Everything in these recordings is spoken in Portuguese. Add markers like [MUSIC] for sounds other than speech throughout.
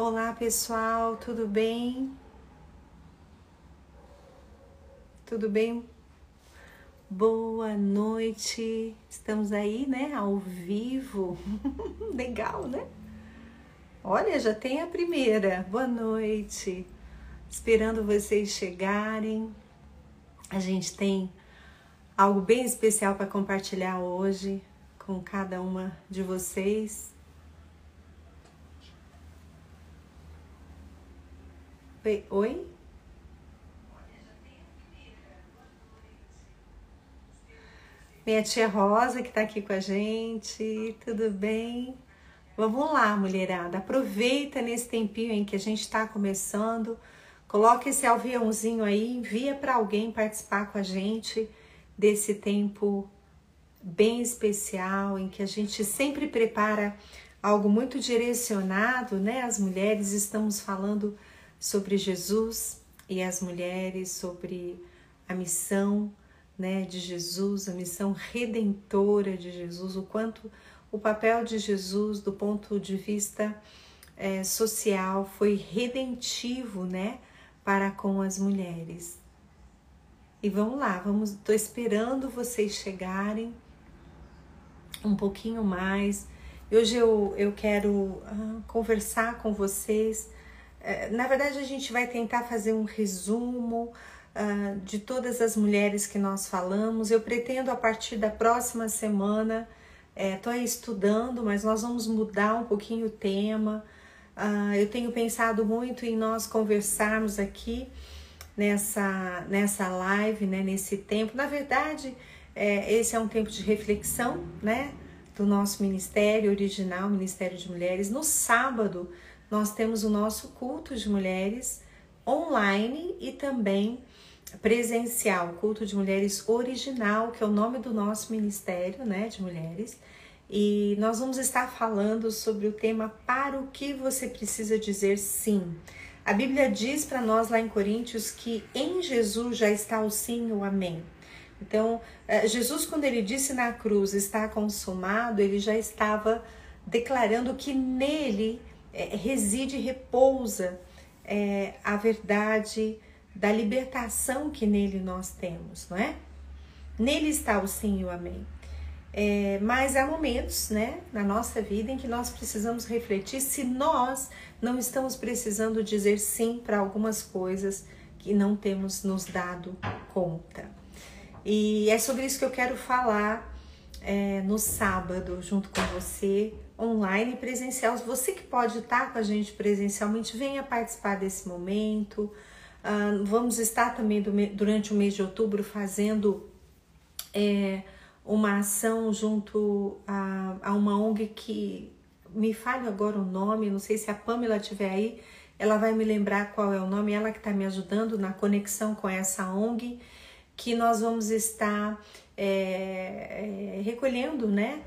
Olá pessoal, tudo bem? Tudo bem? Boa noite. Estamos aí, né, ao vivo. [LAUGHS] Legal, né? Olha, já tem a primeira. Boa noite. Esperando vocês chegarem. A gente tem algo bem especial para compartilhar hoje com cada uma de vocês. Oi? Minha tia Rosa que está aqui com a gente, tudo bem? Vamos lá, mulherada, aproveita nesse tempinho em que a gente está começando, coloca esse aviãozinho aí, envia para alguém participar com a gente desse tempo bem especial em que a gente sempre prepara algo muito direcionado, né? As mulheres estamos falando sobre Jesus e as mulheres sobre a missão, né, de Jesus, a missão redentora de Jesus, o quanto o papel de Jesus do ponto de vista é, social foi redentivo, né, para com as mulheres. E vamos lá, vamos, tô esperando vocês chegarem um pouquinho mais. Hoje eu, eu quero uh, conversar com vocês. Uh, na verdade, a gente vai tentar fazer um resumo uh, de todas as mulheres que nós falamos. Eu pretendo, a partir da próxima semana, estou é, estudando, mas nós vamos mudar um pouquinho o tema. Uh, eu tenho pensado muito em nós conversarmos aqui nessa, nessa live, né, nesse tempo. Na verdade, é, esse é um tempo de reflexão, né? Do nosso ministério original, Ministério de Mulheres. No sábado, nós temos o nosso culto de mulheres online e também presencial, culto de mulheres original, que é o nome do nosso ministério, né, de mulheres. E nós vamos estar falando sobre o tema para o que você precisa dizer sim. A Bíblia diz para nós lá em Coríntios que em Jesus já está o sim e o amém. Então, é, Jesus, quando ele disse na cruz está consumado, ele já estava declarando que nele é, reside e repousa é, a verdade da libertação que nele nós temos, não é? Nele está o sim e o amém. É, mas há momentos né, na nossa vida em que nós precisamos refletir se nós não estamos precisando dizer sim para algumas coisas que não temos nos dado conta. E é sobre isso que eu quero falar é, no sábado, junto com você, online e presencial. Você que pode estar com a gente presencialmente, venha participar desse momento. Uh, vamos estar também do, durante o mês de outubro fazendo é, uma ação junto a, a, uma ONG que me fale agora o nome, não sei se a Pamela estiver aí, ela vai me lembrar qual é o nome, ela que está me ajudando na conexão com essa ONG que nós vamos estar é, é, recolhendo, né?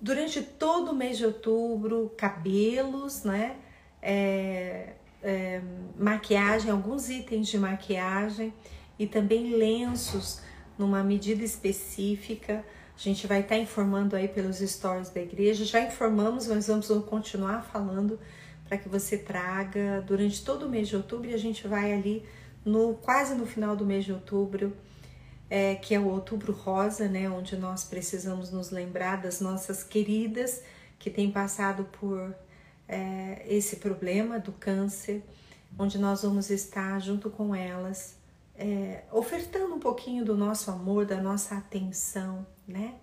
Durante todo o mês de outubro, cabelos, né? É, é, maquiagem, alguns itens de maquiagem e também lenços numa medida específica. A gente vai estar informando aí pelos stories da igreja. Já informamos, mas vamos continuar falando para que você traga durante todo o mês de outubro e a gente vai ali no quase no final do mês de outubro é, que é o Outubro Rosa, né, onde nós precisamos nos lembrar das nossas queridas que têm passado por é, esse problema do câncer, onde nós vamos estar junto com elas, é, ofertando um pouquinho do nosso amor, da nossa atenção, né?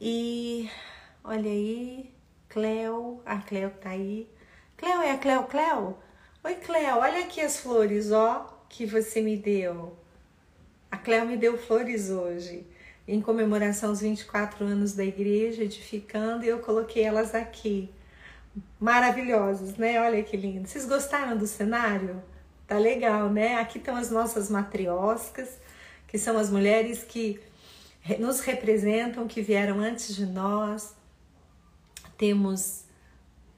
E olha aí, Cleo, a Cleo tá aí. Cleo é a Cleo Cleo? Oi, Cleo, olha aqui as flores, ó, que você me deu. A Cléo me deu flores hoje, em comemoração aos 24 anos da igreja, edificando, e eu coloquei elas aqui. Maravilhosas, né? Olha que lindo. Vocês gostaram do cenário? Tá legal, né? Aqui estão as nossas matrioscas, que são as mulheres que nos representam, que vieram antes de nós. Temos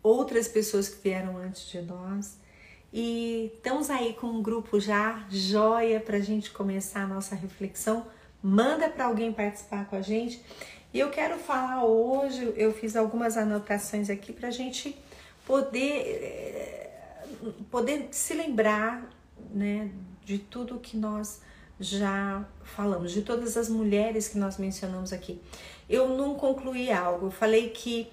outras pessoas que vieram antes de nós. E estamos aí com um grupo já joia para a gente começar a nossa reflexão. Manda para alguém participar com a gente. E eu quero falar hoje, eu fiz algumas anotações aqui para a gente poder, eh, poder se lembrar né, de tudo que nós já falamos, de todas as mulheres que nós mencionamos aqui. Eu não concluí algo, eu falei que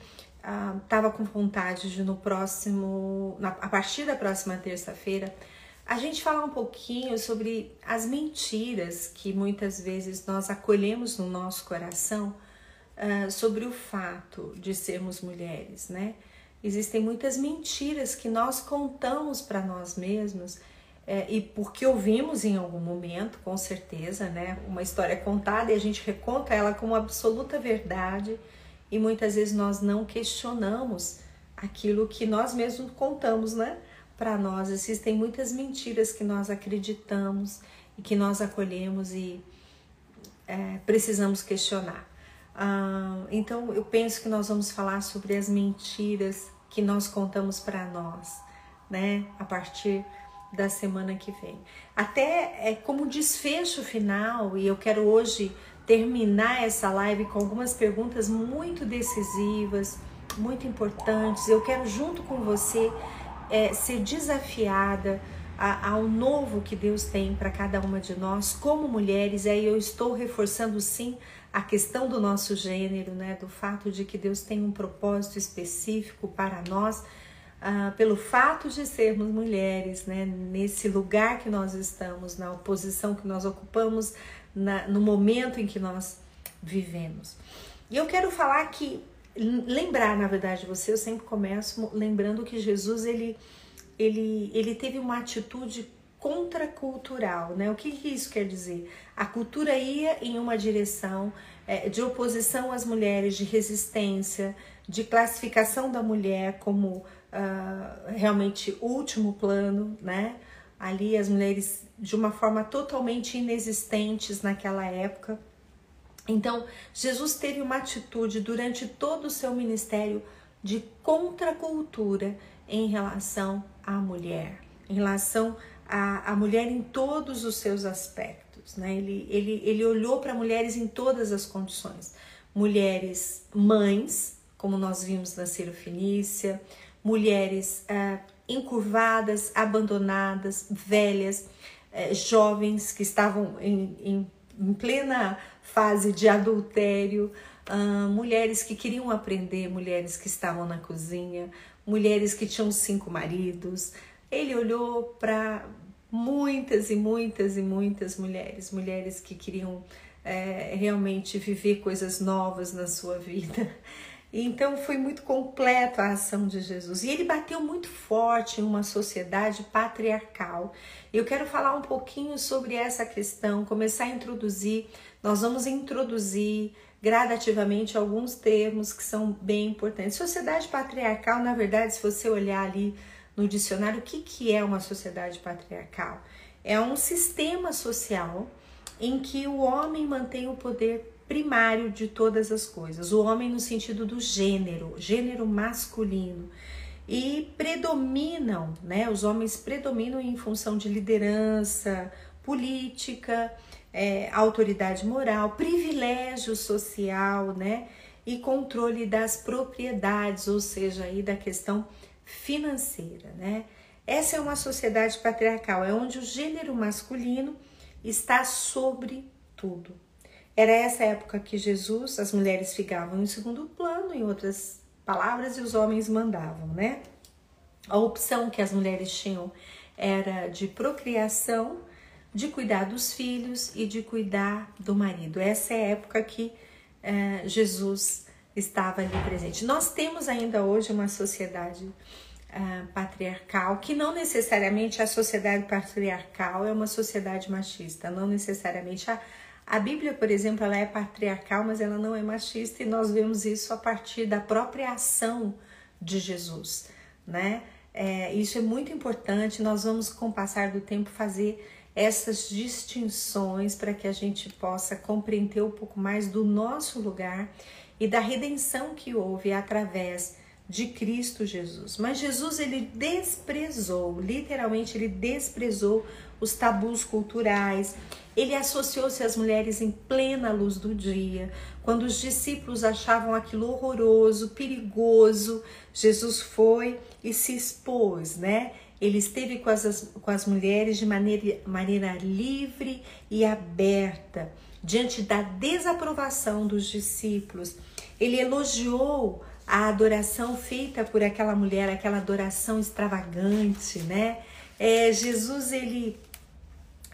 estava ah, com vontade de no próximo, na, a partir da próxima terça-feira, a gente falar um pouquinho sobre as mentiras que muitas vezes nós acolhemos no nosso coração uh, sobre o fato de sermos mulheres, né? Existem muitas mentiras que nós contamos para nós mesmos é, e porque ouvimos em algum momento, com certeza, né? Uma história contada e a gente reconta ela como absoluta verdade e muitas vezes nós não questionamos aquilo que nós mesmos contamos, né? Para nós existem muitas mentiras que nós acreditamos e que nós acolhemos e é, precisamos questionar. Ah, então eu penso que nós vamos falar sobre as mentiras que nós contamos para nós, né? A partir da semana que vem. Até é como desfecho final, e eu quero hoje terminar essa live com algumas perguntas muito decisivas, muito importantes. Eu quero, junto com você, é, ser desafiada ao novo que Deus tem para cada uma de nós, como mulheres. Aí eu estou reforçando sim a questão do nosso gênero, né? Do fato de que Deus tem um propósito específico para nós ah, pelo fato de sermos mulheres, né, nesse lugar que nós estamos, na posição que nós ocupamos, na, no momento em que nós vivemos. E eu quero falar que, lembrar, na verdade, você, eu sempre começo lembrando que Jesus, ele, ele, ele teve uma atitude contracultural, né? O que, que isso quer dizer? A cultura ia em uma direção é, de oposição às mulheres, de resistência, de classificação da mulher como uh, realmente último plano, né? Ali as mulheres de uma forma totalmente inexistentes naquela época. Então, Jesus teve uma atitude durante todo o seu ministério de contracultura em relação à mulher, em relação à, à mulher em todos os seus aspectos. Né? Ele, ele, ele olhou para mulheres em todas as condições. Mulheres mães, como nós vimos na Fenícia, mulheres é, encurvadas, abandonadas, velhas, é, jovens que estavam em, em, em, plena fase de adultério, uh, mulheres que queriam aprender, mulheres que estavam na cozinha, mulheres que tinham cinco maridos. Ele olhou para muitas e muitas e muitas mulheres, mulheres que queriam é, realmente viver coisas novas na sua vida. Então foi muito completa a ação de Jesus. E ele bateu muito forte em uma sociedade patriarcal. Eu quero falar um pouquinho sobre essa questão, começar a introduzir. Nós vamos introduzir gradativamente alguns termos que são bem importantes. Sociedade patriarcal, na verdade, se você olhar ali no dicionário, o que, que é uma sociedade patriarcal? É um sistema social em que o homem mantém o poder primário de todas as coisas, o homem no sentido do gênero, gênero masculino. E predominam, né? Os homens predominam em função de liderança, política, é, autoridade moral, privilégio social, né? E controle das propriedades, ou seja, aí da questão financeira, né? Essa é uma sociedade patriarcal, é onde o gênero masculino está sobre tudo. Era essa época que Jesus, as mulheres ficavam em segundo plano, em outras palavras, e os homens mandavam, né? A opção que as mulheres tinham era de procriação, de cuidar dos filhos e de cuidar do marido. Essa é a época que eh, Jesus estava ali presente. Nós temos ainda hoje uma sociedade uh, patriarcal, que não necessariamente a sociedade patriarcal é uma sociedade machista, não necessariamente a, a Bíblia, por exemplo, ela é patriarcal, mas ela não é machista e nós vemos isso a partir da própria ação de Jesus, né? É, isso é muito importante. Nós vamos, com o passar do tempo, fazer essas distinções para que a gente possa compreender um pouco mais do nosso lugar e da redenção que houve através de Cristo Jesus. Mas Jesus ele desprezou, literalmente ele desprezou os tabus culturais. Ele associou-se às mulheres em plena luz do dia, quando os discípulos achavam aquilo horroroso, perigoso. Jesus foi e se expôs, né? Ele esteve com as, com as mulheres de maneira, maneira livre e aberta, diante da desaprovação dos discípulos. Ele elogiou a adoração feita por aquela mulher, aquela adoração extravagante, né? É, Jesus, ele,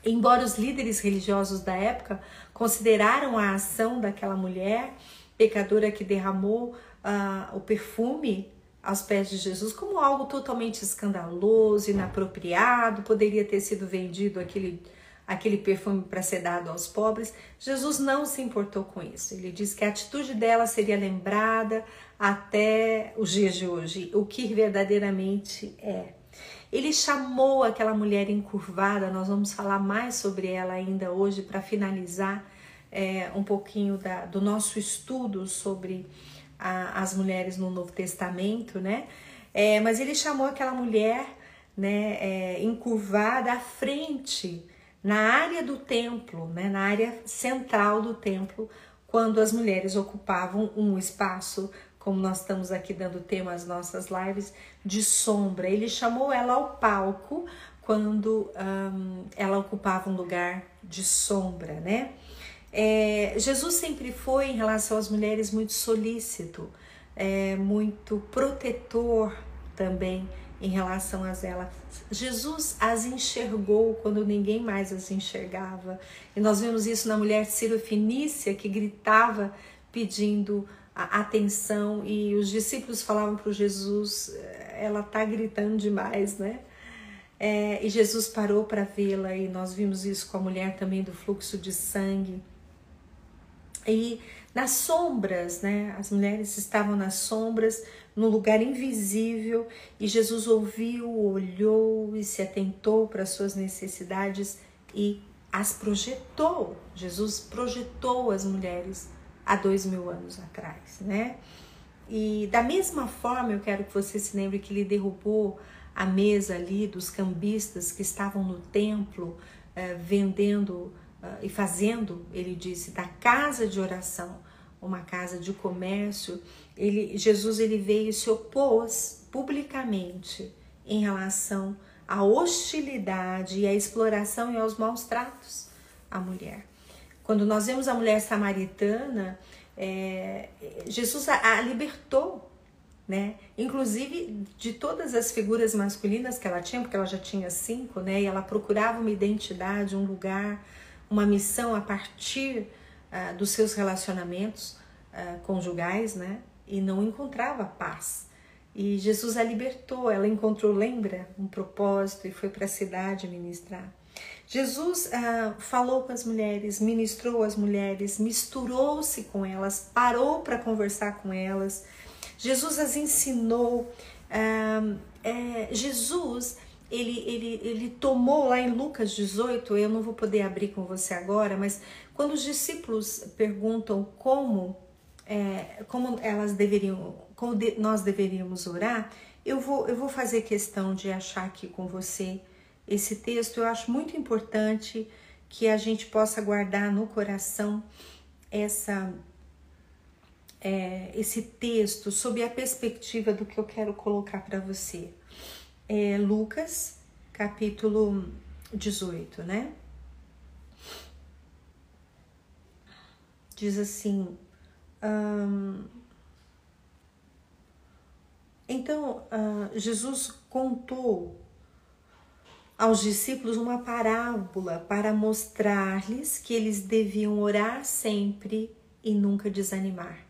embora os líderes religiosos da época consideraram a ação daquela mulher pecadora que derramou uh, o perfume aos pés de Jesus como algo totalmente escandaloso, inapropriado, poderia ter sido vendido aquele aquele perfume para ser dado aos pobres. Jesus não se importou com isso. Ele diz que a atitude dela seria lembrada até os dias de hoje, o que verdadeiramente é. Ele chamou aquela mulher encurvada, nós vamos falar mais sobre ela ainda hoje para finalizar é, um pouquinho da, do nosso estudo sobre a, as mulheres no Novo Testamento, né? É, mas ele chamou aquela mulher né, é, encurvada à frente na área do templo, né, na área central do templo, quando as mulheres ocupavam um espaço, como nós estamos aqui dando tema às nossas lives, de sombra. Ele chamou ela ao palco quando ela ocupava um lugar de sombra, né? É, Jesus sempre foi, em relação às mulheres, muito solícito, é, muito protetor também em relação a elas. Jesus as enxergou quando ninguém mais as enxergava. E nós vemos isso na mulher Fenícia que gritava pedindo atenção e os discípulos falavam para Jesus, eh, ela tá gritando demais, né? É, e Jesus parou para vê-la e nós vimos isso com a mulher também do fluxo de sangue. E nas sombras, né? As mulheres estavam nas sombras, no lugar invisível, e Jesus ouviu, olhou e se atentou para as suas necessidades e as projetou. Jesus projetou as mulheres há dois mil anos atrás, né? E da mesma forma, eu quero que você se lembre que ele derrubou a mesa ali dos cambistas que estavam no templo eh, vendendo uh, e fazendo, ele disse, da casa de oração uma casa de comércio, ele, Jesus ele veio e se opôs publicamente em relação à hostilidade e à exploração e aos maus tratos à mulher. Quando nós vemos a mulher samaritana, é, Jesus a, a libertou, né? Inclusive de todas as figuras masculinas que ela tinha, porque ela já tinha cinco, né? E ela procurava uma identidade, um lugar, uma missão a partir uh, dos seus relacionamentos uh, conjugais, né? E não encontrava paz. E Jesus a libertou, ela encontrou, lembra, um propósito e foi para a cidade ministrar. Jesus uh, falou com as mulheres, ministrou as mulheres, misturou-se com elas, parou para conversar com elas. Jesus as ensinou. Uh, é, Jesus ele, ele, ele tomou lá em Lucas 18, eu não vou poder abrir com você agora, mas quando os discípulos perguntam como, é, como elas deveriam, como de, nós deveríamos orar, eu vou, eu vou fazer questão de achar aqui com você esse texto. Eu acho muito importante que a gente possa guardar no coração essa é, esse texto sob a perspectiva do que eu quero colocar para você é Lucas, capítulo 18, né? Diz assim. então, uh, Jesus contou aos discípulos uma parábola para mostrar-lhes que eles deviam orar sempre e nunca desanimar.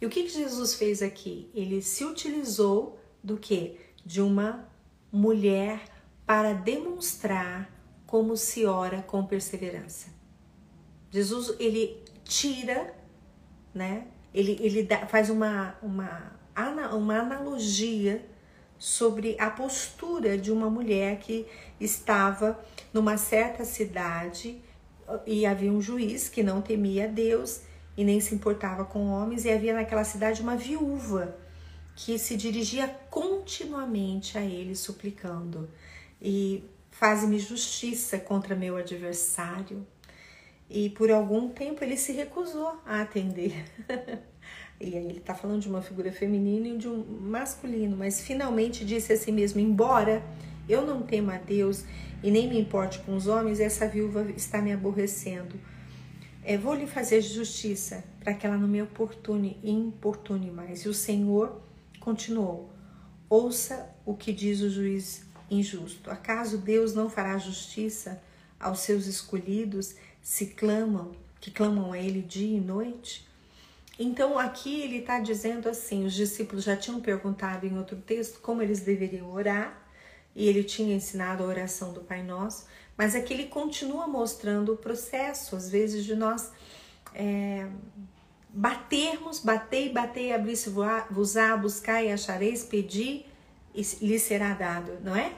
E o que, Jesus fez aqui? Ele se utilizou do que? de uma mulher para demonstrar como se ora com perseverança. Jesus ele tira, né? Ele, ele dá, faz uma, uma, uma analogia sobre a postura de uma mulher que estava numa certa cidade e havia um juiz que não temia Deus e nem se importava com homens, e havia naquela cidade uma viúva que se dirigia continuamente a ele suplicando e faz-me justiça contra meu adversário. E por algum tempo ele se recusou a atender. [LAUGHS] e aí ele está falando de uma figura feminina e de um masculino, mas finalmente disse a si mesmo: embora eu não tema a Deus e nem me importe com os homens, essa viúva está me aborrecendo. É, vou lhe fazer justiça para que ela não me oportune e importune mais. E o Senhor continuou: Ouça o que diz o juiz injusto. Acaso Deus não fará justiça aos seus escolhidos se clamam, que clamam a Ele dia e noite? Então aqui ele está dizendo assim: os discípulos já tinham perguntado em outro texto como eles deveriam orar e ele tinha ensinado a oração do Pai Nosso, mas aqui ele continua mostrando o processo, às vezes, de nós é, batermos, bater e bater, abrir-se-vos-á, buscar e achareis, pedir e lhe será dado, não é?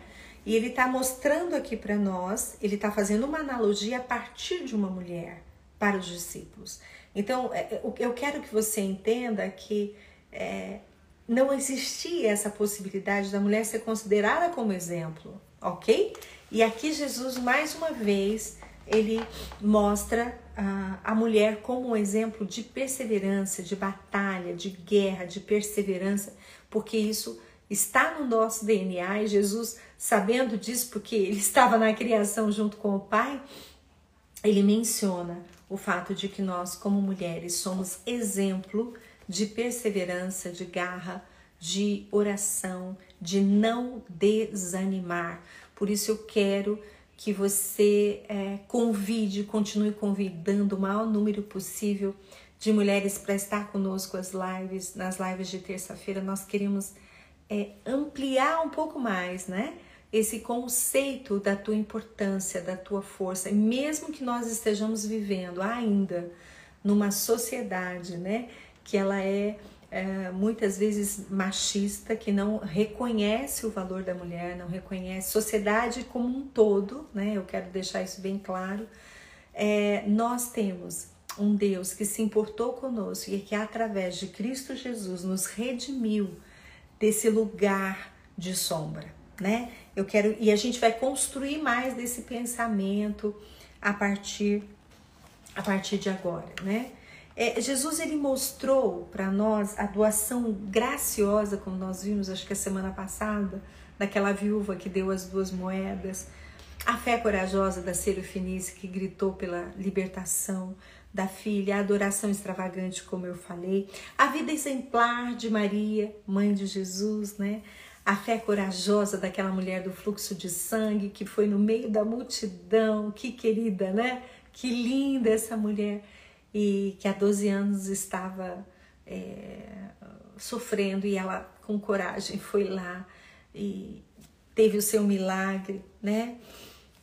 E ele está mostrando aqui para nós, ele está fazendo uma analogia a partir de uma mulher para os discípulos. Então, é, é, eu quero que você entenda que é, não existia essa possibilidade da mulher ser considerada como exemplo, ok? E aqui Jesus, mais uma vez, ele mostra a mulher como um exemplo de perseverança, de batalha, de guerra, de perseverança, porque isso está no nosso DNA e Jesus, sabendo disso, porque ele [LAUGHS] estava na criação junto com o Pai, ele menciona o fato de que nós, como mulheres, somos exemplo de perseverança, de garra, de oração, de não desanimar. Por isso eu quero que você é, convide, continue convidando o maior número possível de mulheres para estar conosco as lives, nas lives de terça-feira. Nós queremos é, ampliar um pouco mais, né? Esse conceito da tua importância, da tua força, mesmo que nós estejamos vivendo ainda numa sociedade, né? que ela é, é, muitas vezes machista, que não reconhece o valor da mulher, não reconhece sociedade como um todo, né? Eu quero deixar isso bem claro. É, nós temos um Deus que se importou conosco e que através de Cristo Jesus nos redimiu desse lugar de sombra, né? Eu quero e a gente vai construir mais desse pensamento a partir a partir de agora, né? É, Jesus ele mostrou para nós a doação graciosa, como nós vimos, acho que a semana passada, daquela viúva que deu as duas moedas, a fé corajosa da Serafinice que gritou pela libertação da filha, a adoração extravagante, como eu falei, a vida exemplar de Maria, mãe de Jesus, né? A fé corajosa daquela mulher do fluxo de sangue que foi no meio da multidão, que querida, né? Que linda essa mulher e que há 12 anos estava é, sofrendo e ela com coragem foi lá e teve o seu milagre, né?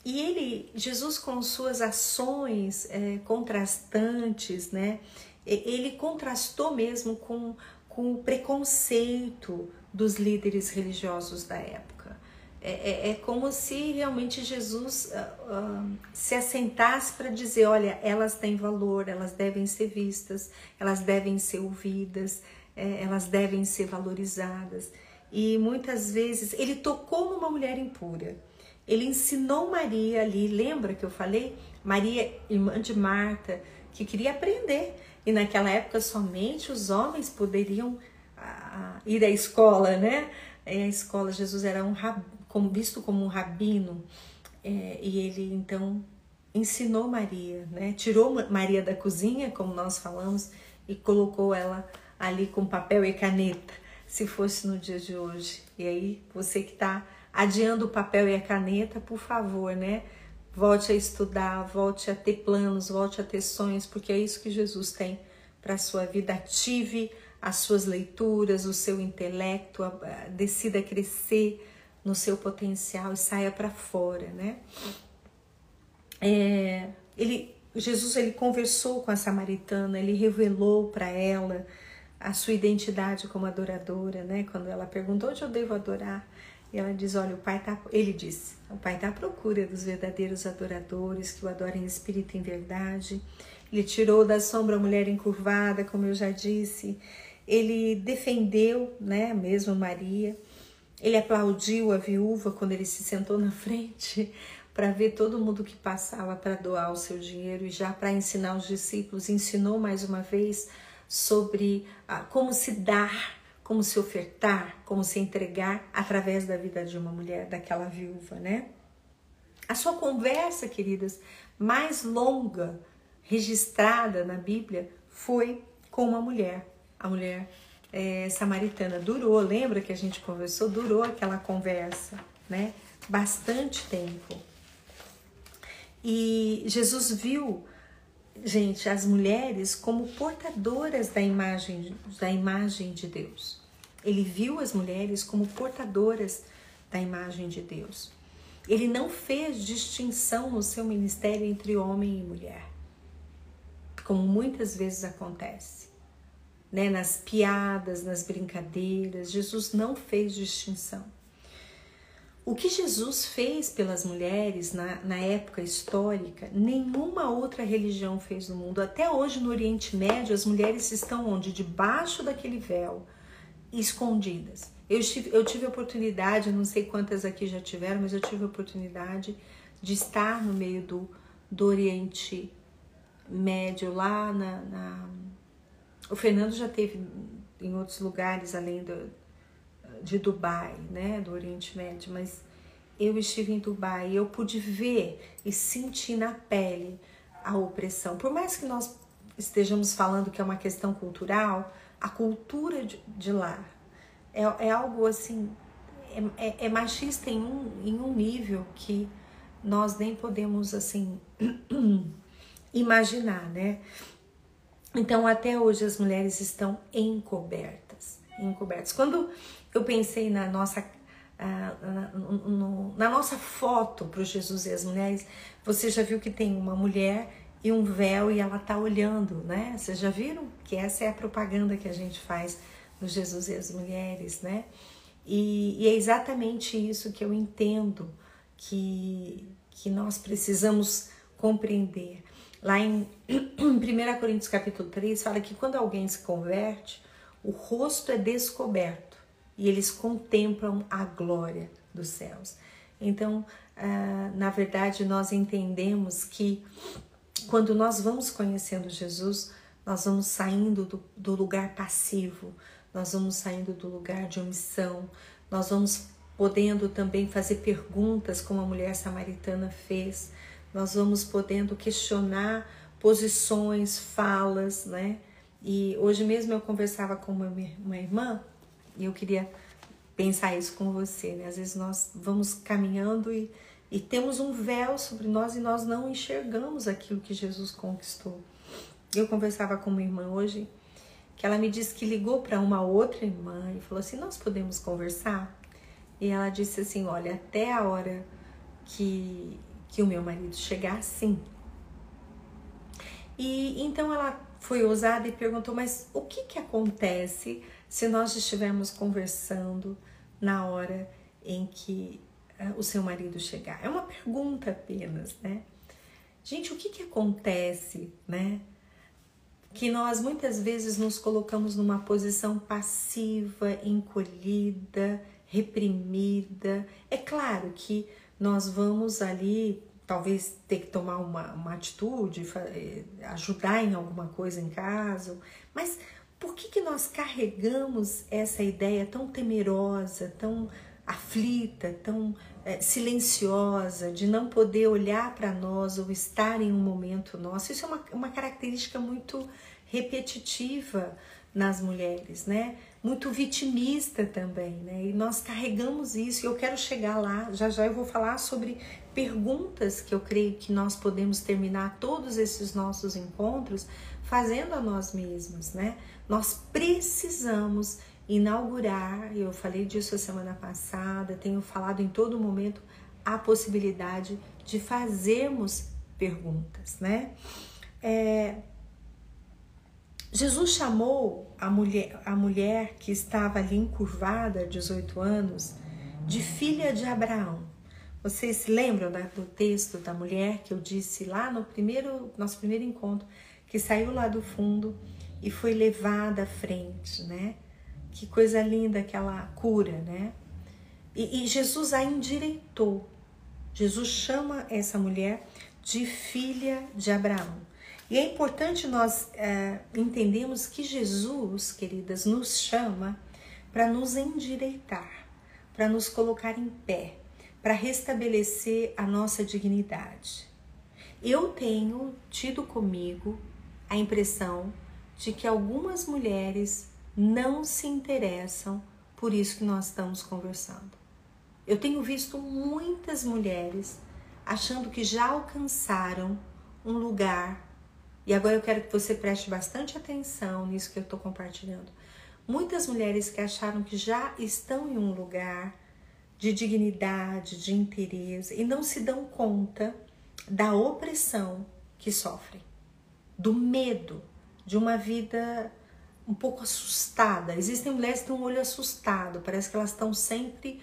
E ele, Jesus com suas ações é, contrastantes, né? Ele contrastou mesmo com, com o preconceito dos líderes religiosos da época. É, é, é, como se realmente Jesus uh, uh, se assentasse para dizer: olha, elas têm valor, elas devem ser vistas, elas devem ser ouvidas, é, elas devem ser valorizadas. E muitas vezes ele tocou numa mulher impura. Ele ensinou Maria ali, lembra que eu falei? Maria, irmã de Marta, que queria aprender. E naquela época somente os homens poderiam ir à escola, né? E a escola, Jesus era um como visto como um rabino, é, e ele então ensinou Maria, né? Tirou Maria da cozinha, como nós falamos, e colocou ela ali com papel e caneta, se fosse no dia de hoje. E aí, você que está adiando o papel e a caneta, por favor, né? Volte a estudar, volte a ter planos, volte a ter sonhos, porque é isso que Jesus tem para sua vida. Ative as suas leituras, o seu intelecto, decida crescer no seu potencial e saia para fora, né? É, ele, Jesus ele conversou com a samaritana, ele revelou para ela a sua identidade como adoradora, né? Quando ela perguntou onde eu devo adorar, e ela diz: Olha, o pai tá, ele disse, o pai está à procura dos verdadeiros adoradores que o adorem em espírito e em verdade. Ele tirou da sombra a mulher encurvada, como eu já disse, ele defendeu, né, mesmo Maria. Ele aplaudiu a viúva quando ele se sentou na [LAUGHS] frente para ver todo mundo que passava para doar o seu dinheiro e já para ensinar os discípulos, ensinou mais uma vez sobre ah, como se dar, como se ofertar, como se entregar através da vida de uma mulher, daquela viúva, né? A sua conversa, queridas, mais longa registrada na Bíblia foi com uma mulher, a mulher é, samaritana. Durou, lembra que a gente conversou? Durou aquela conversa, né? Bastante tempo. E Jesus viu, gente, as mulheres como portadoras da imagem, da imagem de Deus. Ele viu as mulheres como portadoras da imagem de Deus. Ele não fez distinção no seu ministério entre homem e mulher, como muitas vezes acontece. Né? Nas piadas, nas brincadeiras, Jesus não fez distinção. O que Jesus fez pelas mulheres na, na época histórica, nenhuma outra religião fez no mundo. Até hoje no Oriente Médio, as mulheres estão onde? Debaixo daquele véu, escondidas. Eu tive, eu tive oportunidade, não sei quantas aqui já tiveram, mas eu tive a oportunidade de estar no meio do, do Oriente Médio, lá na, na... O Fernando já teve em outros lugares além do, de Dubai, né, do Oriente Médio, mas eu estive em Dubai e eu pude ver e sentir na pele a opressão. Por mais que nós estejamos falando que é uma questão cultural, a cultura de, de lá é, é algo assim, é, é, é machista em um, em um nível que nós nem podemos assim [CLEARS THROAT] imaginar, né? Então até hoje as mulheres estão encobertas, encobertas. Quando eu pensei na nossa na, no, na nossa foto para o Jesus e as mulheres, você já viu que tem uma mulher e um véu e ela tá olhando, né? Vocês já viram que essa é a propaganda que a gente faz no Jesus e as mulheres, né? E, e é exatamente isso que eu entendo que, que nós precisamos compreender. Lá em [CLEARS THROAT] 1 Coríntios capítulo 3 fala que quando alguém se converte, o rosto é descoberto e eles contemplam a glória dos céus. Então, ah, na verdade, nós entendemos que quando nós vamos conhecendo Jesus, nós vamos saindo do, do lugar passivo, nós vamos saindo do lugar de omissão, nós vamos podendo também fazer perguntas, como a mulher samaritana fez, nós vamos podendo questionar posições, falas, né? E hoje mesmo eu conversava com uma, uma irmã e eu queria pensar isso com você, né? Às vezes nós vamos caminhando e, e temos um véu sobre nós e nós não enxergamos aquilo que Jesus conquistou. Eu conversava com uma irmã hoje que ela me disse que ligou para uma outra irmã e falou assim: Nós podemos conversar? E ela disse assim: Olha, até a hora que, que o meu marido chegar, sim. E então ela foi ousada e perguntou: Mas o que, que acontece se nós estivermos conversando na hora em que uh, o seu marido chegar? É uma pergunta apenas, né? Gente, o que, que acontece, né? que nós muitas vezes nos colocamos numa posição passiva, encolhida, reprimida. É claro que nós vamos ali talvez ter que tomar uma, uma atitude, eh, ajudar em alguma coisa em casa, mas por que, que nós carregamos essa ideia tão temerosa, tão aflita, tão é, silenciosa, de não poder olhar para nós ou estar em um momento nosso. Isso é uma, uma característica muito repetitiva nas mulheres, né? Muito vitimista também, né? E nós carregamos isso eu quero chegar lá. Já já eu vou falar sobre perguntas que eu creio que nós podemos terminar todos esses nossos encontros fazendo a nós mesmos, né? Nós precisamos inaugurar, eu falei disso a semana passada, tenho falado em todo momento a possibilidade de fazermos perguntas, né? É, Jesus chamou a mulher, a mulher que estava ali encurvada, 18 anos, de filha de Abraão. Vocês se lembram do texto da mulher que eu disse lá no primeiro nosso primeiro encontro, que saiu lá do fundo e foi levada à frente, né? Que coisa linda aquela cura, né? E, e Jesus a endireitou. Jesus chama essa mulher de filha de Abraão. E é importante nós é, que Jesus, queridas, nos chama para nos endireitar, para nos colocar em pé, para restabelecer a nossa dignidade. Eu tenho tido comigo a impressão de que algumas mulheres não se interessam por isso que nós estamos conversando. Eu tenho visto muitas mulheres achando que já alcançaram um lugar, e agora eu quero que você preste bastante atenção nisso que eu estou compartilhando. Muitas mulheres que acharam que já estão em um lugar de dignidade, de interesse e não se dão conta da opressão que sofrem, do medo de uma vida um pouco assustada. Existem mulheres que têm um olho assustado, parece que elas estão sempre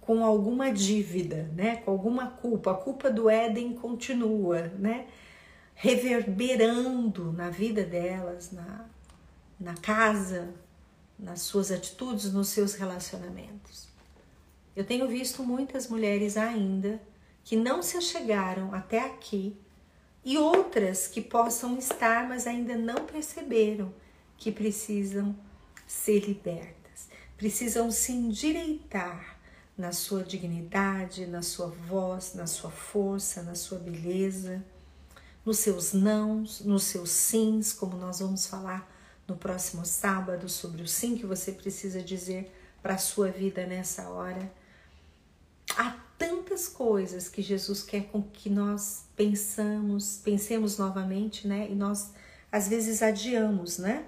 com alguma dívida, né? Com alguma culpa. A culpa do Éden continua, né? Reverberando na vida delas, na, na casa, nas suas atitudes, nos seus relacionamentos. Eu tenho visto muitas mulheres ainda que não se achegaram até aqui e outras que possam estar, mas ainda não perceberam que precisam ser libertas, precisam se endireitar na sua dignidade, na sua voz, na sua força, na sua beleza, nos seus nãos, nos seus sims, como nós vamos falar no próximo sábado sobre o sim que você precisa dizer para a sua vida nessa hora. Há tantas coisas que Jesus quer com que nós pensamos, pensemos novamente, né? E nós às vezes adiamos, né?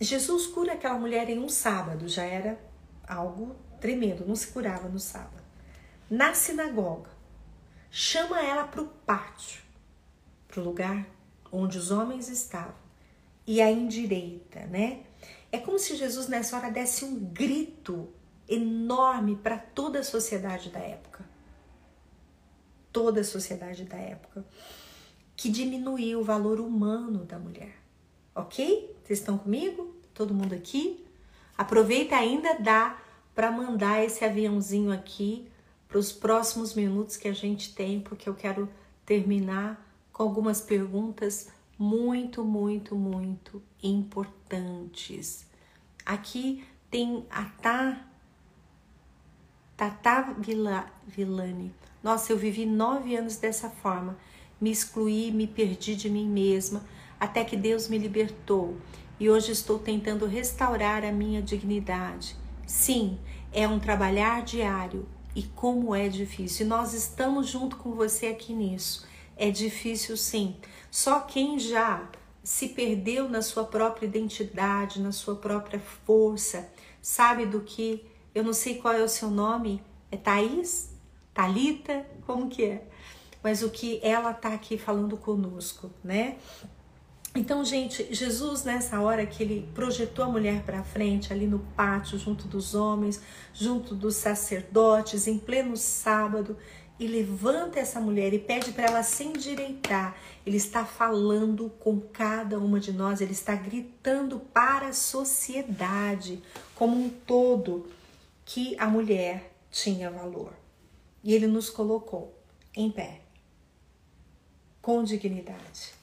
Jesus cura aquela mulher em um sábado, já era algo tremendo, não se curava no sábado. Na sinagoga, chama ela para o pátio, para o lugar onde os homens estavam, e a endireita, né? É como se Jesus nessa hora desse um grito enorme para toda a sociedade da época. Toda a sociedade da época. Que diminuiu o valor humano da mulher. Ok? Vocês estão comigo? Todo mundo aqui? Aproveita ainda dá para mandar esse aviãozinho aqui para os próximos minutos que a gente tem, porque eu quero terminar com algumas perguntas muito, muito, muito importantes. Aqui tem a Tá Tata Villani. Nossa, eu vivi nove anos dessa forma. Me excluí, me perdi de mim mesma, até que Deus me libertou. E hoje estou tentando restaurar a minha dignidade. Sim, é um trabalhar diário e como é difícil. E nós estamos junto com você aqui nisso. É difícil sim. Só quem já se perdeu na sua própria identidade, na sua própria força, sabe do que. Eu não sei qual é o seu nome. É Thaís? Talita? Como que é? Mas o que ela tá aqui falando conosco, né? Então, gente, Jesus, nessa hora que ele projetou a mulher para frente, ali no pátio, junto dos homens, junto dos sacerdotes, em pleno sábado, e levanta essa mulher e pede para ela se endireitar. Ele está falando com cada uma de nós, ele está gritando para a sociedade como um todo que a mulher tinha valor. E ele nos colocou em pé, com dignidade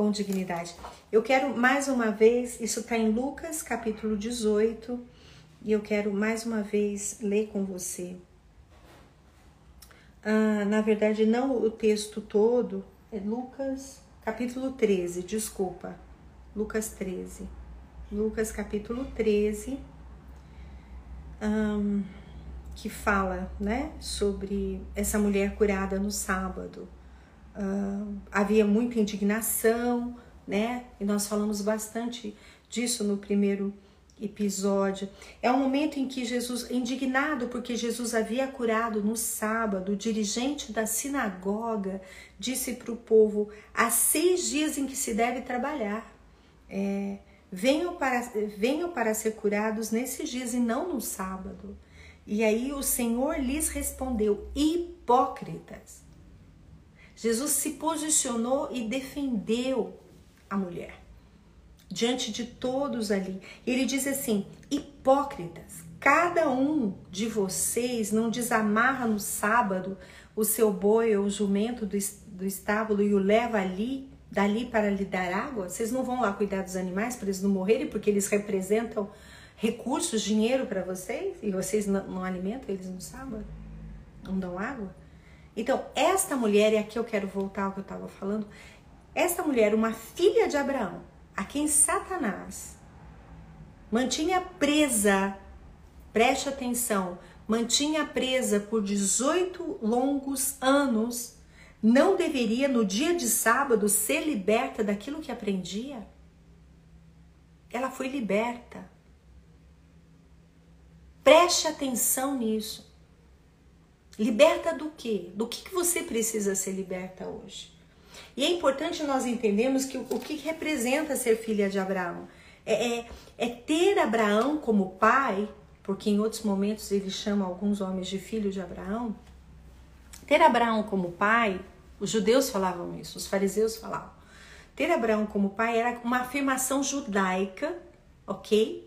com dignidade. Eu quero mais uma vez, isso está em Lucas capítulo 18, e eu quero mais uma vez ler com você. Ah, na verdade, não o texto todo, é Lucas capítulo 13, desculpa. Lucas 13. Lucas capítulo 13, um, que fala né, sobre essa mulher curada no sábado. Uh, havia muita indignação, né? E nós falamos bastante disso no primeiro episódio. É um momento em que Jesus, indignado porque Jesus havia curado no sábado, o dirigente da sinagoga disse para o povo: há seis dias em que se deve trabalhar. É, venham, para, venham para ser curados nesses dias e não no sábado. E aí o Senhor lhes respondeu: hipócritas. Jesus se posicionou e defendeu a mulher. diante de todos ali. Ele diz assim: hipócritas, cada um de vocês não desamarra no sábado o seu boi ou o jumento do, do estábulo e o leva ali, dali para lhe dar água? Vocês não vão lá cuidar dos animais para eles não morrerem, porque eles representam recursos, dinheiro para vocês e vocês não, não alimentam eles no sábado? Não dão água? Então, esta mulher, e aqui eu quero voltar ao que eu estava falando, esta mulher, uma filha de Abraão, a quem Satanás mantinha presa, preste atenção, mantinha presa por 18 longos anos, não deveria no dia de sábado ser liberta daquilo que aprendia? Ela foi liberta. Preste atenção nisso. Liberta do quê? Do que, que você precisa ser liberta hoje? E é importante nós entendermos que o, o que representa ser filha de Abraão. É, é, é, ter Abraão como pai, porque em outros momentos ele chama alguns homens de filho de Abraão. Ter Abraão como pai, os judeus falavam isso, os fariseus falavam. Ter Abraão como pai era uma afirmação judaica, ok?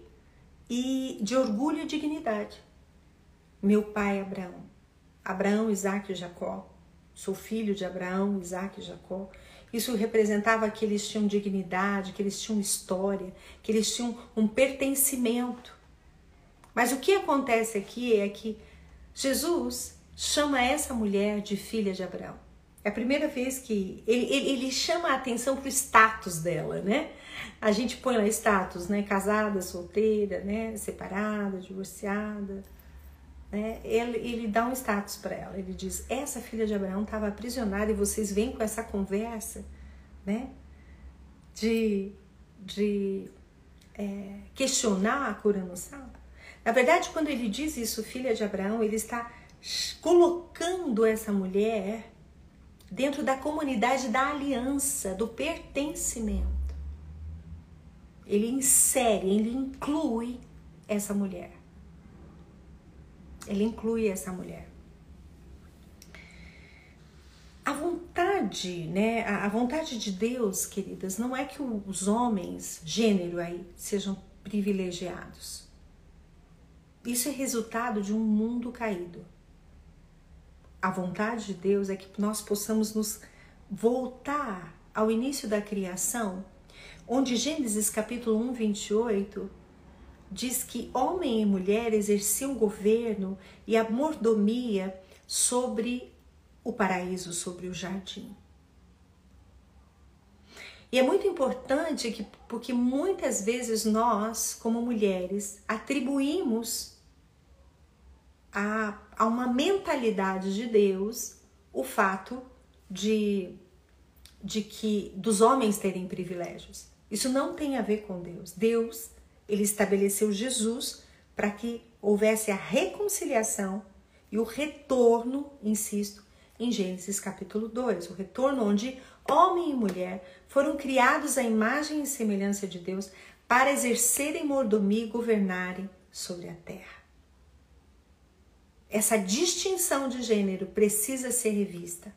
E de orgulho e dignidade. Meu pai Abraão. Abraão, Isaac e Jacó. Sou filho de Abraão, Isaac e Jacó. Isso representava que eles tinham dignidade, que eles tinham história, que eles tinham um pertencimento. Mas o que acontece aqui é que Jesus chama essa mulher de filha de Abraão. É a primeira vez que ele, ele, ele chama a atenção para o status dela, né? A gente põe lá status, né? Casada, solteira, né? Separada, divorciada né, ele, ele dá um status para ela. Ele diz: Essa filha de Abraão estava aprisionada e vocês vêm com essa conversa né, de, de é, questionar a cura no sábado. Na verdade, quando ele diz isso, filha de Abraão, ele está colocando essa mulher dentro da comunidade da aliança, do pertencimento. Ele insere, ele inclui essa mulher. Ele inclui essa mulher. A vontade, né? A vontade de Deus, queridas, não é que os homens, gênero aí, sejam privilegiados. Isso é resultado de um mundo caído. A vontade de Deus é que nós possamos nos voltar ao início da criação, onde Gênesis capítulo 1, 28 diz que homem e mulher exerciam governo e a mordomia sobre o paraíso, sobre o jardim. E é muito importante que, porque muitas vezes nós, como mulheres, atribuímos a, a uma mentalidade de Deus o fato de, de que dos homens terem privilégios. Isso não tem a ver com Deus. Deus ele estabeleceu Jesus para que houvesse a reconciliação e o retorno, insisto, em Gênesis capítulo 2, o retorno onde homem e mulher foram criados à imagem e semelhança de Deus para exercerem mordomia e governarem sobre a terra. Essa distinção de gênero precisa ser revista,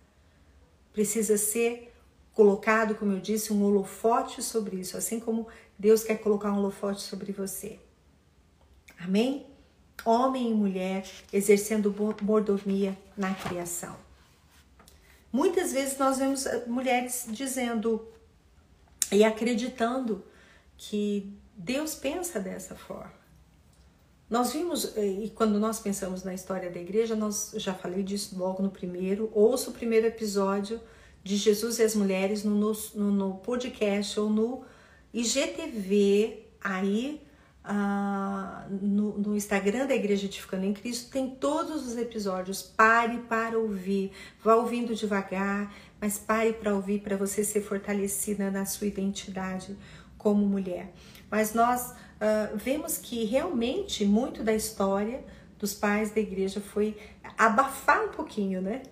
precisa ser colocado, como eu disse, um holofote sobre isso, assim como Deus quer colocar um holofote sobre você. Amém? Homem e mulher exercendo mordomia na criação. Muitas vezes nós vemos eh, mulheres dizendo e acreditando que Deus pensa dessa forma. Nós vimos, eh, e quando nós pensamos na história da igreja, nós já falei disso logo no primeiro, ouça o primeiro episódio de Jesus e as Mulheres no, no, no podcast ou no IGTV aí uh, no, no, Instagram da Igreja Edificando em Cristo tem todos os episódios. Pare para ouvir, vá ouvindo devagar, mas pare para ouvir para você ser fortalecida na sua identidade como mulher. Mas nós uh, vemos que realmente muito da história dos pais da igreja foi abafar um pouquinho, né?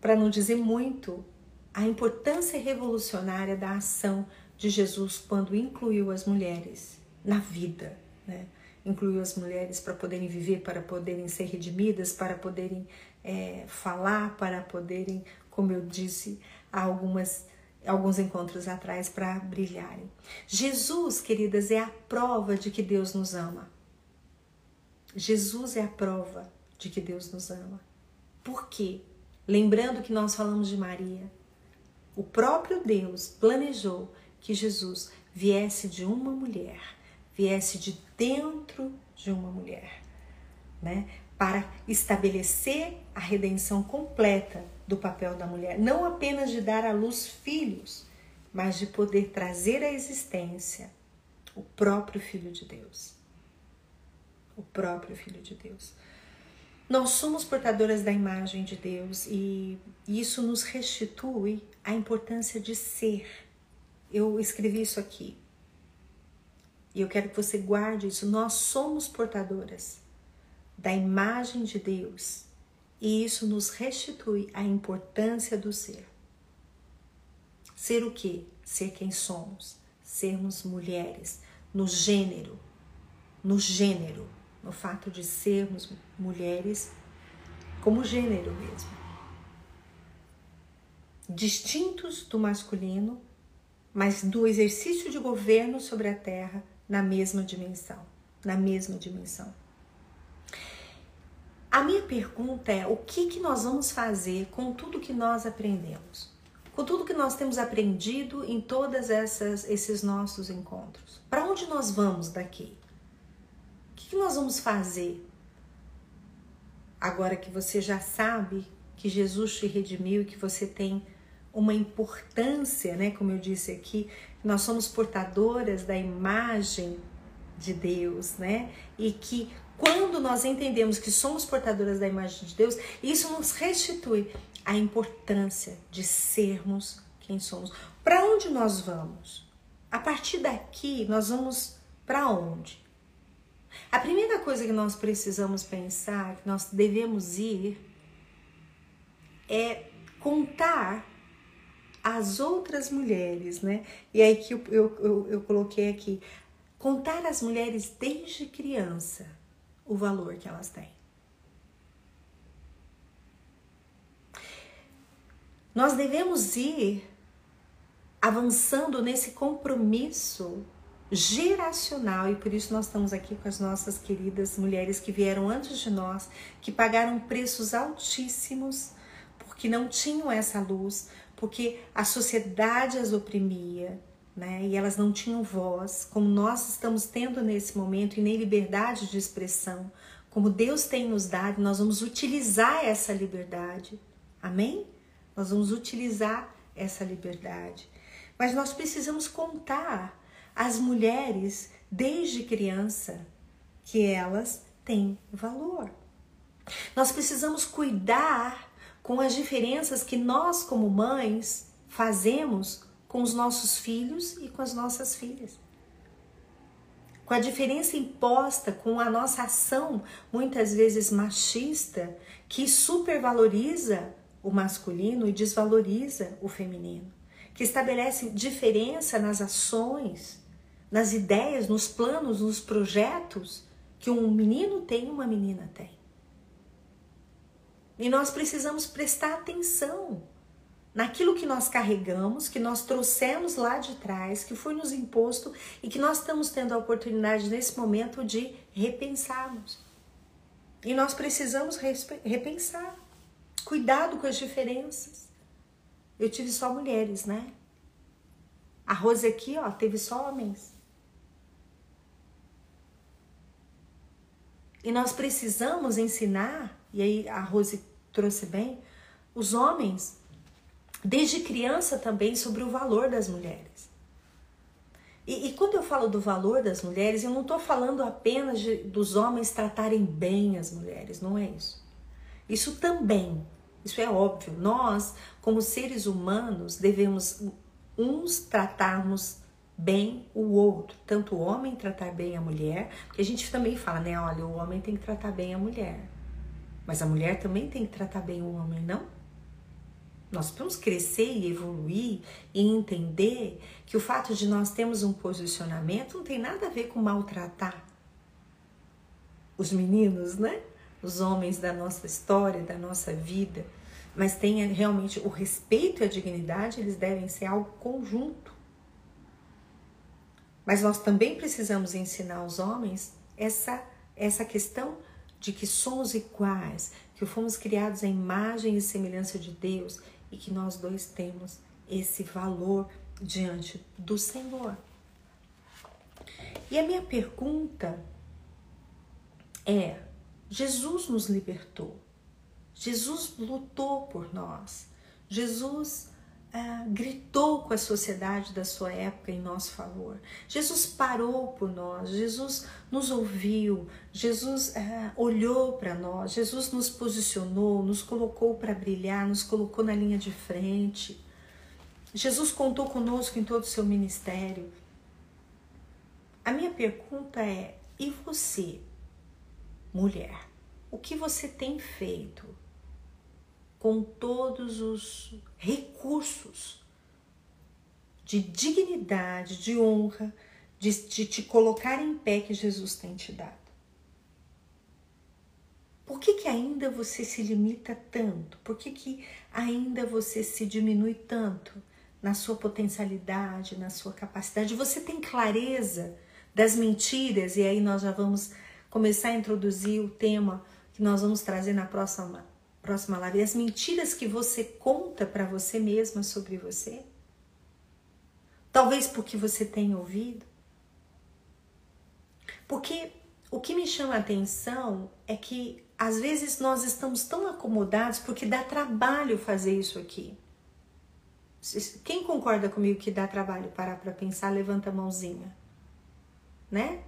Para não dizer muito, a importância revolucionária da ação de Jesus quando incluiu as mulheres na vida, né? incluiu as mulheres para poderem viver, para poderem ser redimidas, para poderem é, falar, para poderem, como eu disse, algumas alguns encontros atrás para brilharem. Jesus, queridas, é a prova de que Deus nos ama. Jesus é a prova de que Deus nos ama. Por quê? Lembrando que nós falamos de Maria, o próprio Deus planejou que Jesus viesse de uma mulher, viesse de dentro de uma mulher, né? Para estabelecer a redenção completa do papel da mulher, não apenas de dar à luz filhos, mas de poder trazer à existência o próprio Filho de Deus. O próprio Filho de Deus. Nós somos portadoras da imagem de Deus e isso nos restitui a importância de ser. Eu escrevi isso aqui. E eu quero que você guarde isso. Nós somos portadoras da imagem de Deus e isso nos restitui a importância do ser. Ser o quê? Ser quem somos. Sermos mulheres no gênero. No gênero. No fato de sermos mulheres como gênero mesmo. Distintos do masculino, mas do exercício de governo sobre a terra na mesma dimensão. Na mesma dimensão. A minha pergunta é: o que, que nós vamos fazer com tudo que nós aprendemos? Com tudo que nós temos aprendido em todos esses nossos encontros? Para onde nós vamos daqui? O que, que nós vamos fazer agora que você já sabe que Jesus te redimiu e que você tem uma importância, né? Como eu disse aqui, nós somos portadoras da imagem de Deus, né? E que quando nós entendemos que somos portadoras da imagem de Deus, isso nos restitui a importância de sermos quem somos. Para onde nós vamos? A partir daqui, nós vamos para onde? A primeira coisa que nós precisamos pensar, que nós devemos ir, é contar as outras mulheres, né? E aí que eu, eu, eu, eu coloquei aqui, contar as mulheres desde criança o valor que elas têm. Nós devemos ir avançando nesse compromisso geracional e por isso nós estamos aqui com as nossas queridas mulheres que vieram antes de nós, que pagaram preços altíssimos porque não tinham essa luz, porque a sociedade as oprimia, né? E elas não tinham voz, como nós estamos tendo nesse momento e nem liberdade de expressão, como Deus tem nos dado, nós vamos utilizar essa liberdade. Amém? Nós vamos utilizar essa liberdade. Mas nós precisamos contar às mulheres desde criança que elas têm valor. Nós precisamos cuidar com as diferenças que nós, como mães, fazemos com os nossos filhos e com as nossas filhas. Com a diferença imposta com a nossa ação, muitas vezes machista, que supervaloriza o masculino e desvaloriza o feminino, que estabelece diferença nas ações, nas ideias, nos planos, nos projetos que um menino tem e uma menina tem. E nós precisamos prestar atenção naquilo que nós carregamos, que nós trouxemos lá de trás, que foi nos imposto e que nós estamos tendo a oportunidade nesse momento de repensarmos. E nós precisamos repensar. Cuidado com as diferenças. Eu tive só mulheres, né? A Rose aqui, ó, teve só homens. E nós precisamos ensinar, e aí a Rose trouxe bem, os homens desde criança também sobre o valor das mulheres. E, e quando eu falo do valor das mulheres, eu não estou falando apenas de, dos homens tratarem bem as mulheres, não é isso. Isso também, isso é óbvio. Nós, como seres humanos, devemos uns tratarmos bem o outro, tanto o homem tratar bem a mulher, porque a gente também fala, né? Olha, o homem tem que tratar bem a mulher, mas a mulher também tem que tratar bem o homem, não? Nós vamos crescer e evoluir e entender que o fato de nós termos um posicionamento não tem nada a ver com maltratar os meninos, né? Os homens da nossa história, da nossa vida. mas tem realmente o respeito e a dignidade, eles devem ser algo conjunto. Mas nós também precisamos ensinar aos homens essa, essa questão de que somos iguais, que fomos criados à imagem e semelhança de Deus e que nós dois temos esse valor diante do Senhor. E a minha pergunta é: Jesus nos libertou, Jesus lutou por nós, Jesus ah, gritou com a sociedade da sua época em nosso favor. Jesus parou por nós, Jesus nos ouviu, Jesus ah, olhou para nós, Jesus nos posicionou, nos colocou para brilhar, nos colocou na linha de frente. Jesus contou conosco em todo o seu ministério. A minha pergunta é: e você, mulher, o que você tem feito com todos os recursos de dignidade, de honra, de, de te colocar em pé que Jesus tem te dado. Por que, que ainda você se limita tanto? Por que, que ainda você se diminui tanto na sua potencialidade, na sua capacidade? Você tem clareza das mentiras, e aí nós já vamos começar a introduzir o tema que nós vamos trazer na próxima próxima live, as mentiras que você conta para você mesma sobre você? Talvez porque você tem ouvido. Porque o que me chama a atenção é que às vezes nós estamos tão acomodados porque dá trabalho fazer isso aqui. Quem concorda comigo que dá trabalho parar para pensar, levanta a mãozinha. Né?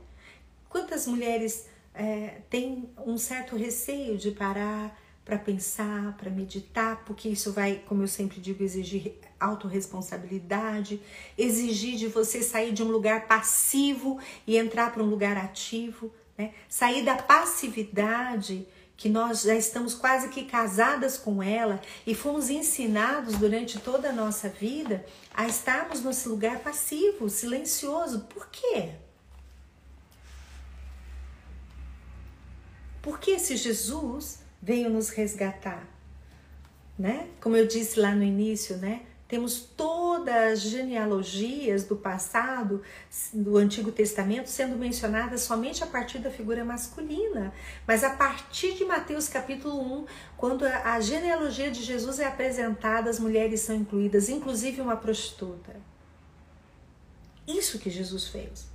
Quantas mulheres é, têm um certo receio de parar para pensar, para meditar, porque isso vai, como eu sempre digo, exigir autorresponsabilidade, exigir de você sair de um lugar passivo e entrar para um lugar ativo, né? Sair da passividade que nós já estamos quase que casadas com ela e fomos ensinados durante toda a nossa vida a estarmos nesse lugar passivo, silencioso. Por quê? Porque se Jesus veio nos resgatar, né? Como eu disse lá no início, né? Temos todas as genealogias do passado, do Antigo Testamento, sendo mencionadas somente a partir da figura masculina. Mas a partir de Mateus capítulo 1, quando a genealogia de Jesus é apresentada, as mulheres são incluídas, inclusive uma prostituta. Isso que Jesus fez.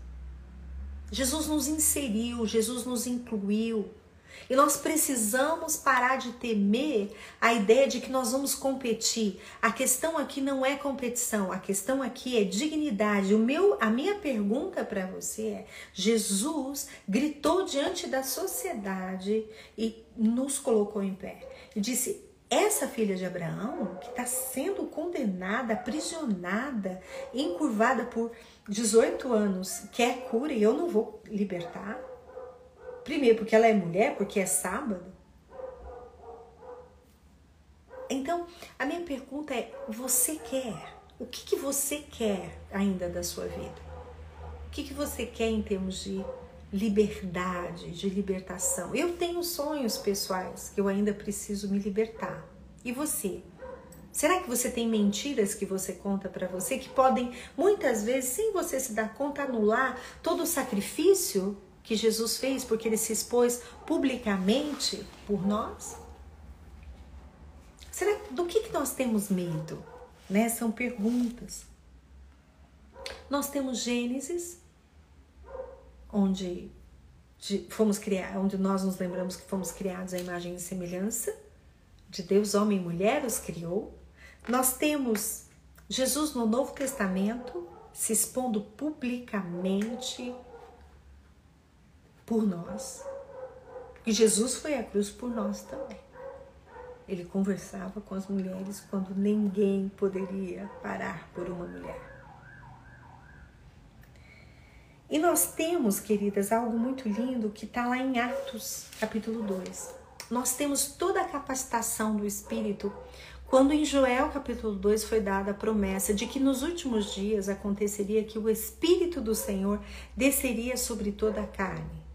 Jesus nos inseriu, Jesus nos incluiu. E nós precisamos parar de temer a ideia de que nós vamos competir. A questão aqui não é competição, a questão aqui é dignidade. O meu, a minha pergunta para você é: Jesus gritou diante da sociedade e nos colocou em pé. E disse: essa filha de Abraão, que está sendo condenada, aprisionada, encurvada por 18 anos, quer cura e eu não vou libertar. Primeiro, porque ela é mulher, porque é sábado. Então, a minha pergunta é: você quer? O que, que você quer ainda da sua vida? O que, que você quer em termos de liberdade, de libertação? Eu tenho sonhos pessoais que eu ainda preciso me libertar. E você? Será que você tem mentiras que você conta para você que podem muitas vezes, sem você se dar conta, anular todo o sacrifício que Jesus fez porque ele se expôs publicamente por nós? Será do que, que nós temos medo? Né? São perguntas. Nós temos Gênesis, onde fomos criados, onde nós nos lembramos que fomos criados à imagem e semelhança de Deus, homem e mulher os criou. Nós temos Jesus no Novo Testamento se expondo publicamente por nós. E Jesus foi à cruz por nós também. Ele conversava com as mulheres quando ninguém poderia parar por uma mulher. E nós temos, queridas, algo muito lindo que está lá em Atos, capítulo 2. Nós temos toda a capacitação do Espírito quando em Joel capítulo 2 foi dada a promessa de que nos últimos dias aconteceria que o Espírito do Senhor desceria sobre toda a carne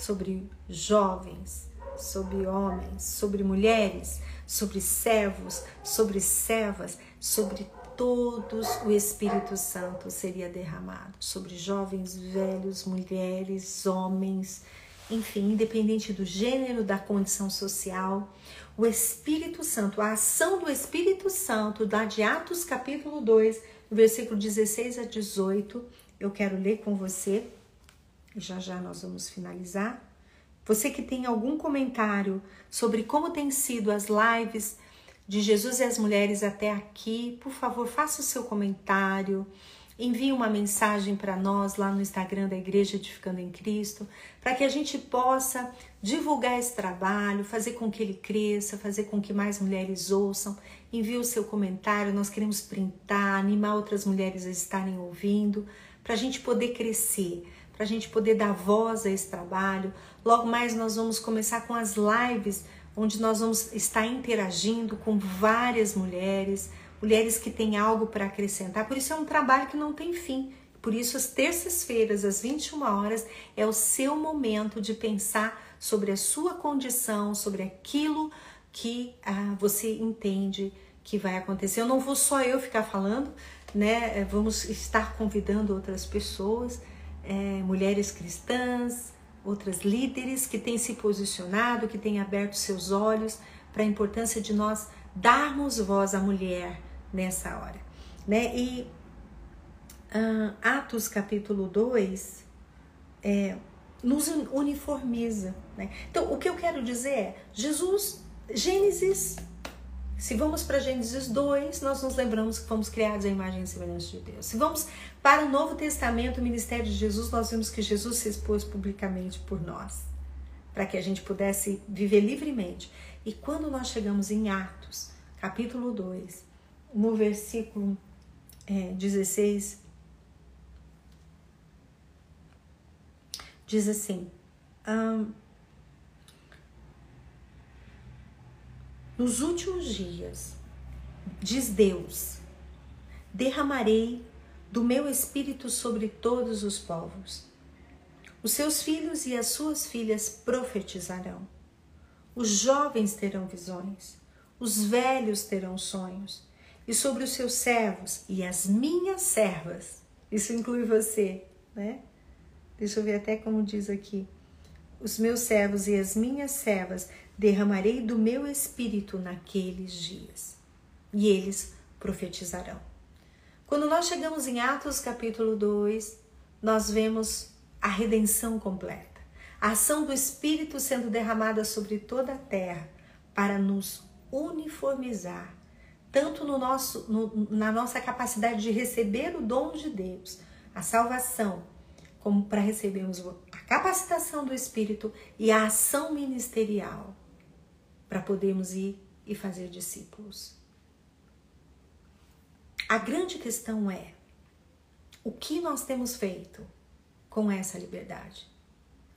sobre jovens, sobre homens, sobre mulheres, sobre servos, sobre servas, sobre todos o Espírito Santo seria derramado sobre jovens, velhos, mulheres, homens, enfim, independente do gênero, da condição social, o Espírito Santo, a ação do Espírito Santo, da de Atos capítulo 2, versículo 16 a 18, eu quero ler com você, e já já nós vamos finalizar. Você que tem algum comentário sobre como têm sido as lives de Jesus e as mulheres até aqui, por favor, faça o seu comentário. Envie uma mensagem para nós lá no Instagram da Igreja Edificando em Cristo, para que a gente possa divulgar esse trabalho, fazer com que ele cresça, fazer com que mais mulheres ouçam. Envie o seu comentário, nós queremos printar, animar outras mulheres a estarem ouvindo, para a gente poder crescer, para a gente poder dar voz a esse trabalho. Logo mais nós vamos começar com as lives onde nós vamos estar interagindo com várias mulheres, mulheres que têm algo para acrescentar. Por isso é um trabalho que não tem fim. Por isso, as terças-feiras, às 21 horas, é o seu momento de pensar sobre a sua condição, sobre aquilo que ah, você entende que vai acontecer. Eu não vou só eu ficar falando, né? Vamos estar convidando outras pessoas, é, mulheres cristãs, outras líderes que têm se posicionado, que têm aberto seus olhos para a importância de nós darmos voz à mulher nessa hora, né? E uh, Atos capítulo 2 é, nos uniformiza, né? Então, o que eu quero dizer é, Jesus, Gênesis, se vamos para Gênesis 2, nós nos lembramos que fomos criados à imagem e semelhança de Deus. Se vamos para o Novo Testamento, o ministério de Jesus, nós vemos que Jesus se expôs publicamente por nós, para que a gente pudesse viver livremente. E quando nós chegamos em Atos, capítulo 2, no versículo é, 16, diz assim: Nos últimos dias, diz Deus, derramarei do meu espírito sobre todos os povos. Os seus filhos e as suas filhas profetizarão. Os jovens terão visões, os velhos terão sonhos e sobre os seus servos e as minhas servas. Isso inclui você, né? Deixa eu ver até como diz aqui. Os meus servos e as minhas servas derramarei do meu espírito naqueles dias, e eles profetizarão. Quando nós chegamos em Atos capítulo 2, nós vemos a redenção completa, a ação do Espírito sendo derramada sobre toda a terra para nos uniformizar tanto no nosso, no, na nossa capacidade de receber o dom de Deus, a salvação, como para recebermos capacitação do Espírito e a ação ministerial para podermos ir e fazer discípulos. A grande questão é o que nós temos feito com essa liberdade?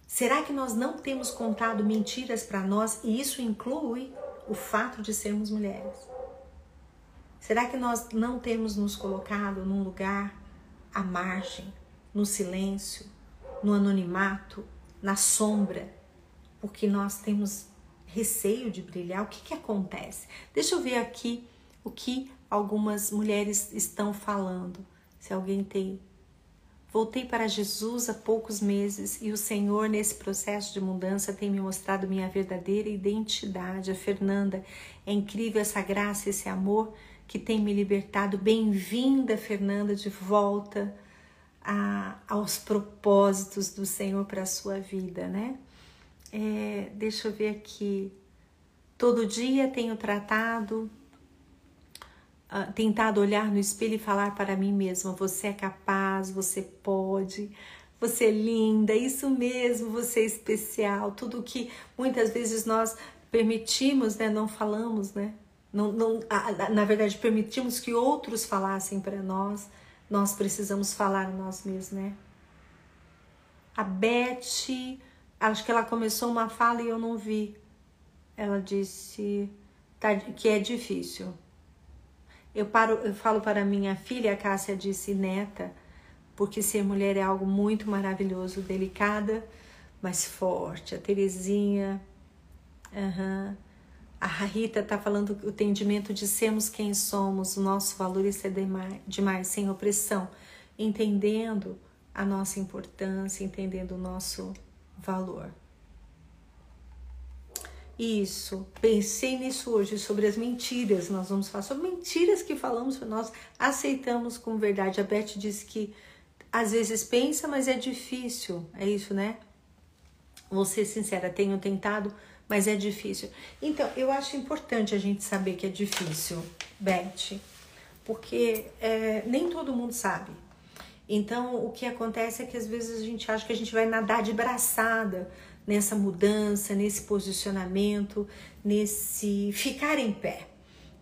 Será que nós não temos contado mentiras para nós e isso inclui o fato de sermos mulheres? Será que nós não temos nos colocado num lugar à margem, no silêncio, no anonimato, na sombra, porque nós temos receio de brilhar? O que, que acontece? Deixa eu ver aqui o que algumas mulheres estão falando. Se alguém tem. Voltei para Jesus há poucos meses e o Senhor, nesse processo de mudança, tem me mostrado minha verdadeira identidade. A Fernanda, é incrível essa graça, esse amor que tem me libertado. Bem-vinda, Fernanda, de volta a, aos propósitos do Senhor para a sua vida, né? É, deixa eu ver aqui. Todo dia tenho tratado, uh, tentado olhar no espelho e falar para mim mesma: você é capaz, você pode, você é linda, isso mesmo, você é especial. Tudo que muitas vezes nós permitimos, né, não falamos, né? não, não, na verdade, permitimos que outros falassem para nós, nós precisamos falar nós mesmos, né? A Beth, acho que ela começou uma fala e eu não vi. Ela disse tá, que é difícil. Eu, paro, eu falo para minha filha, a Cássia disse neta, porque ser mulher é algo muito maravilhoso, delicada, mas forte. A Terezinha Uhum. A Rita está falando o entendimento de sermos quem somos, o nosso valor é demais, demais, sem opressão, entendendo a nossa importância, entendendo o nosso valor. Isso, pensei nisso hoje, sobre as mentiras. Nós vamos falar sobre mentiras que falamos nós aceitamos como verdade. A Beth disse que às vezes pensa, mas é difícil. É isso, né? Vou ser sincera, tenho tentado, mas é difícil. Então, eu acho importante a gente saber que é difícil, Beth, porque é, nem todo mundo sabe. Então, o que acontece é que às vezes a gente acha que a gente vai nadar de braçada nessa mudança, nesse posicionamento, nesse ficar em pé,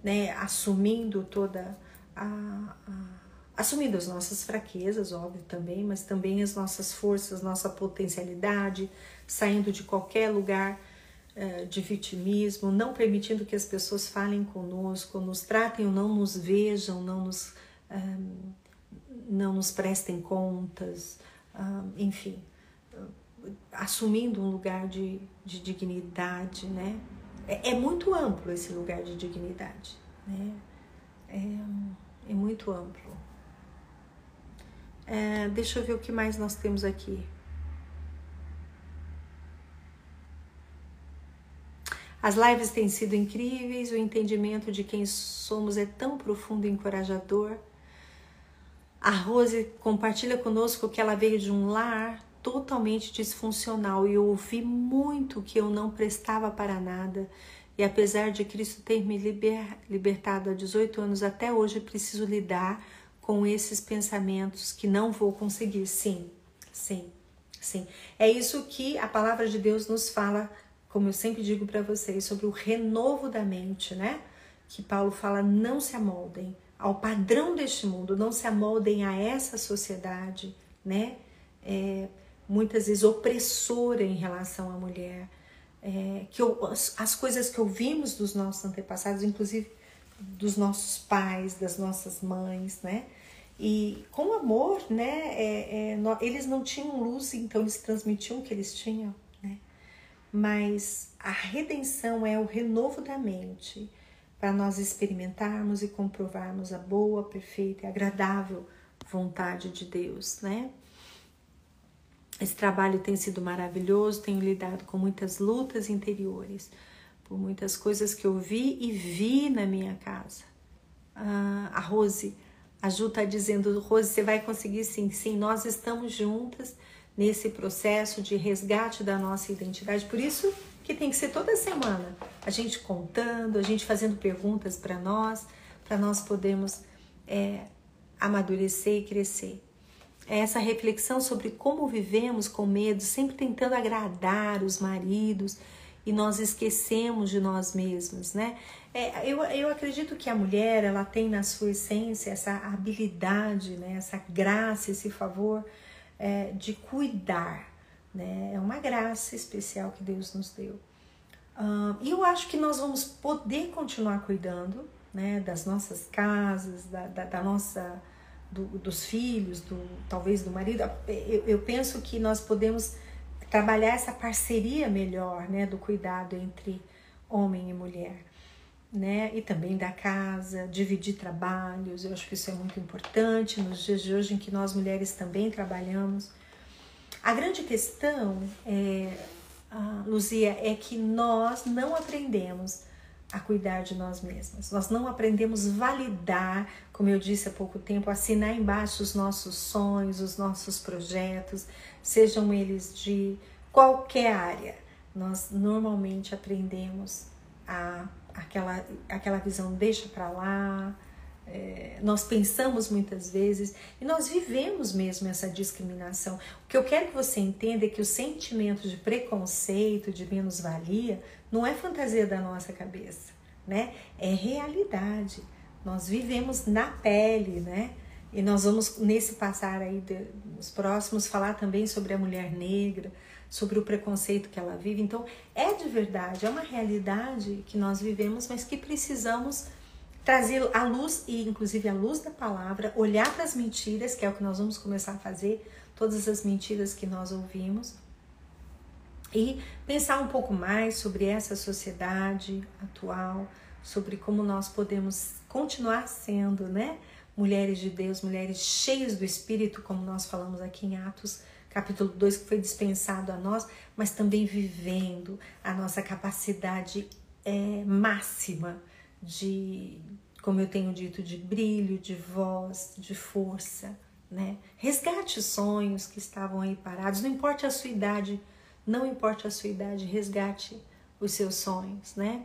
né? Assumindo toda a, a assumindo as nossas fraquezas, óbvio também, mas também as nossas forças, nossa potencialidade, saindo de qualquer lugar de vitimismo, não permitindo que as pessoas falem conosco, nos tratem ou não nos vejam, não nos, um, não nos prestem contas, um, enfim, uh, assumindo um lugar de, de dignidade, né? É, é, muito amplo esse lugar de dignidade, né? É, é muito amplo. É, deixa eu ver o que mais nós temos aqui. As lives têm sido incríveis, o entendimento de quem somos é tão profundo e encorajador. A Rose compartilha conosco que ela veio de um lar totalmente disfuncional e eu ouvi muito que eu não prestava para nada. E apesar de Cristo ter me liber, libertado há 18 anos, até hoje preciso lidar com esses pensamentos que não vou conseguir. Sim, sim, sim. É isso que a palavra de Deus nos fala, como eu sempre digo para vocês, sobre o renovo da mente, né? Que Paulo fala: não se amoldem ao padrão deste mundo, não se amoldem a essa sociedade, né? É, muitas vezes opressora em relação à mulher. É, que eu, as, as coisas que ouvimos dos nossos antepassados, inclusive dos nossos pais, das nossas mães, né? E com amor, né? É, é, eles não tinham luz, então eles transmitiam o que eles tinham? Mas a redenção é o renovo da mente para nós experimentarmos e comprovarmos a boa, perfeita e agradável vontade de Deus, né? Esse trabalho tem sido maravilhoso, tenho lidado com muitas lutas interiores, por muitas coisas que eu vi e vi na minha casa. Ah, a Rose a Ju está dizendo, Rose, você vai conseguir sim. Sim, nós estamos juntas nesse processo de resgate da nossa identidade. Por isso que tem que ser toda semana a gente contando, a gente fazendo perguntas para nós, para nós podermos é, amadurecer e crescer. É essa reflexão sobre como vivemos com medo, sempre tentando agradar os maridos e nós esquecemos de nós mesmos, né? É, eu, eu acredito que a mulher ela tem na sua essência essa habilidade, né, essa graça, esse favor é, de cuidar. Né? É uma graça especial que Deus nos deu. Uh, e eu acho que nós vamos poder continuar cuidando né, das nossas casas, da, da, da nossa, do, dos filhos, do, talvez do marido. Eu, eu penso que nós podemos trabalhar essa parceria melhor né, do cuidado entre homem e mulher né? E também da casa, dividir trabalhos. Eu acho que isso é muito importante nos dias de hoje em que nós mulheres também trabalhamos. A grande questão, é, Luzia, é que nós não aprendemos a cuidar de nós mesmas. Nós não aprendemos validar, como eu disse há pouco tempo, assinar embaixo os nossos sonhos, os nossos projetos, sejam eles de qualquer área. Nós normalmente aprendemos a aquela, aquela visão deixa para lá. É, nós pensamos muitas vezes e nós vivemos mesmo essa discriminação. O que eu quero que você entenda é que o sentimento de preconceito, de menos-valia, não é fantasia da nossa cabeça, né? É realidade. Nós vivemos na pele, né? E nós vamos, nesse passar aí, de, nos próximos, falar também sobre a mulher negra, sobre o preconceito que ela vive. Então, é de verdade, é uma realidade que nós vivemos, mas que precisamos trazer a luz e inclusive a luz da palavra, olhar para as mentiras, que é o que nós vamos começar a fazer, todas as mentiras que nós ouvimos, e pensar um pouco mais sobre essa sociedade atual, sobre como nós podemos continuar sendo, né? Mulheres de Deus, mulheres cheias do Espírito, como nós falamos aqui em Atos capítulo 2, que foi dispensado a nós, mas também vivendo a nossa capacidade é, máxima de, como eu tenho dito, de brilho, de voz, de força, né? Resgate os sonhos que estavam aí parados, não importa a sua idade, não importa a sua idade, resgate os seus sonhos, né?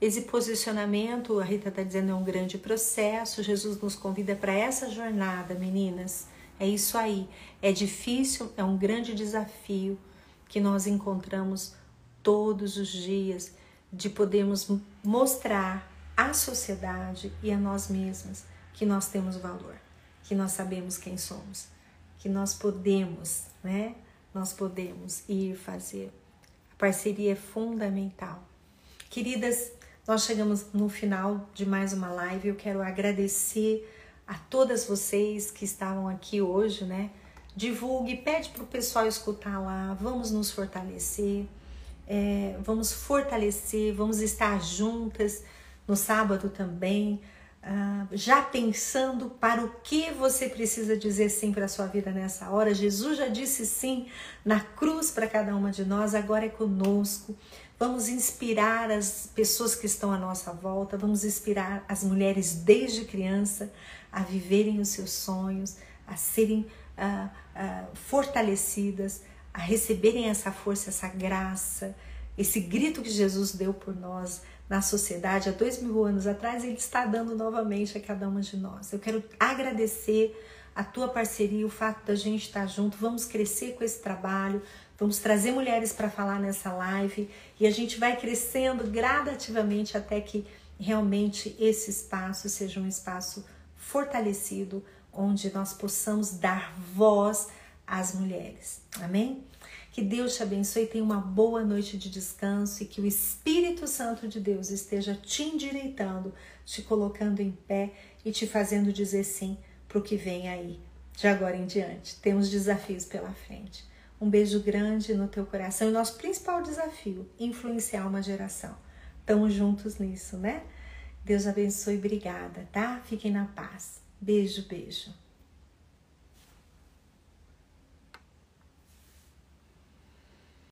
Esse posicionamento, a Rita está dizendo, é um grande processo. Jesus nos convida para essa jornada, meninas. É isso aí. É difícil, é um grande desafio que nós encontramos todos os dias de podermos mostrar à sociedade e a nós mesmas que nós temos valor, que nós sabemos quem somos, que nós podemos, né? Nós podemos ir fazer. A parceria é fundamental. Queridas, nós chegamos no final de mais uma live. Eu quero agradecer a todas vocês que estavam aqui hoje, né? Divulgue, pede para o pessoal escutar lá. Vamos nos fortalecer, é, vamos fortalecer, vamos estar juntas no sábado também. Uh, já pensando para o que você precisa dizer sim para a sua vida nessa hora. Jesus já disse sim na cruz para cada uma de nós, agora é conosco. Vamos inspirar as pessoas que estão à nossa volta, vamos inspirar as mulheres desde criança a viverem os seus sonhos, a serem uh, uh, fortalecidas, a receberem essa força, essa graça, esse grito que Jesus deu por nós na sociedade há dois mil anos atrás, Ele está dando novamente a cada uma de nós. Eu quero agradecer a tua parceria, o fato da gente estar junto. Vamos crescer com esse trabalho, Vamos trazer mulheres para falar nessa live e a gente vai crescendo gradativamente até que realmente esse espaço seja um espaço fortalecido, onde nós possamos dar voz às mulheres. Amém? Que Deus te abençoe, tenha uma boa noite de descanso e que o Espírito Santo de Deus esteja te endireitando, te colocando em pé e te fazendo dizer sim para o que vem aí, de agora em diante. Temos desafios pela frente. Um beijo grande no teu coração e nosso principal desafio, influenciar uma geração. Estamos juntos nisso, né? Deus abençoe, obrigada, tá? Fiquem na paz. Beijo, beijo.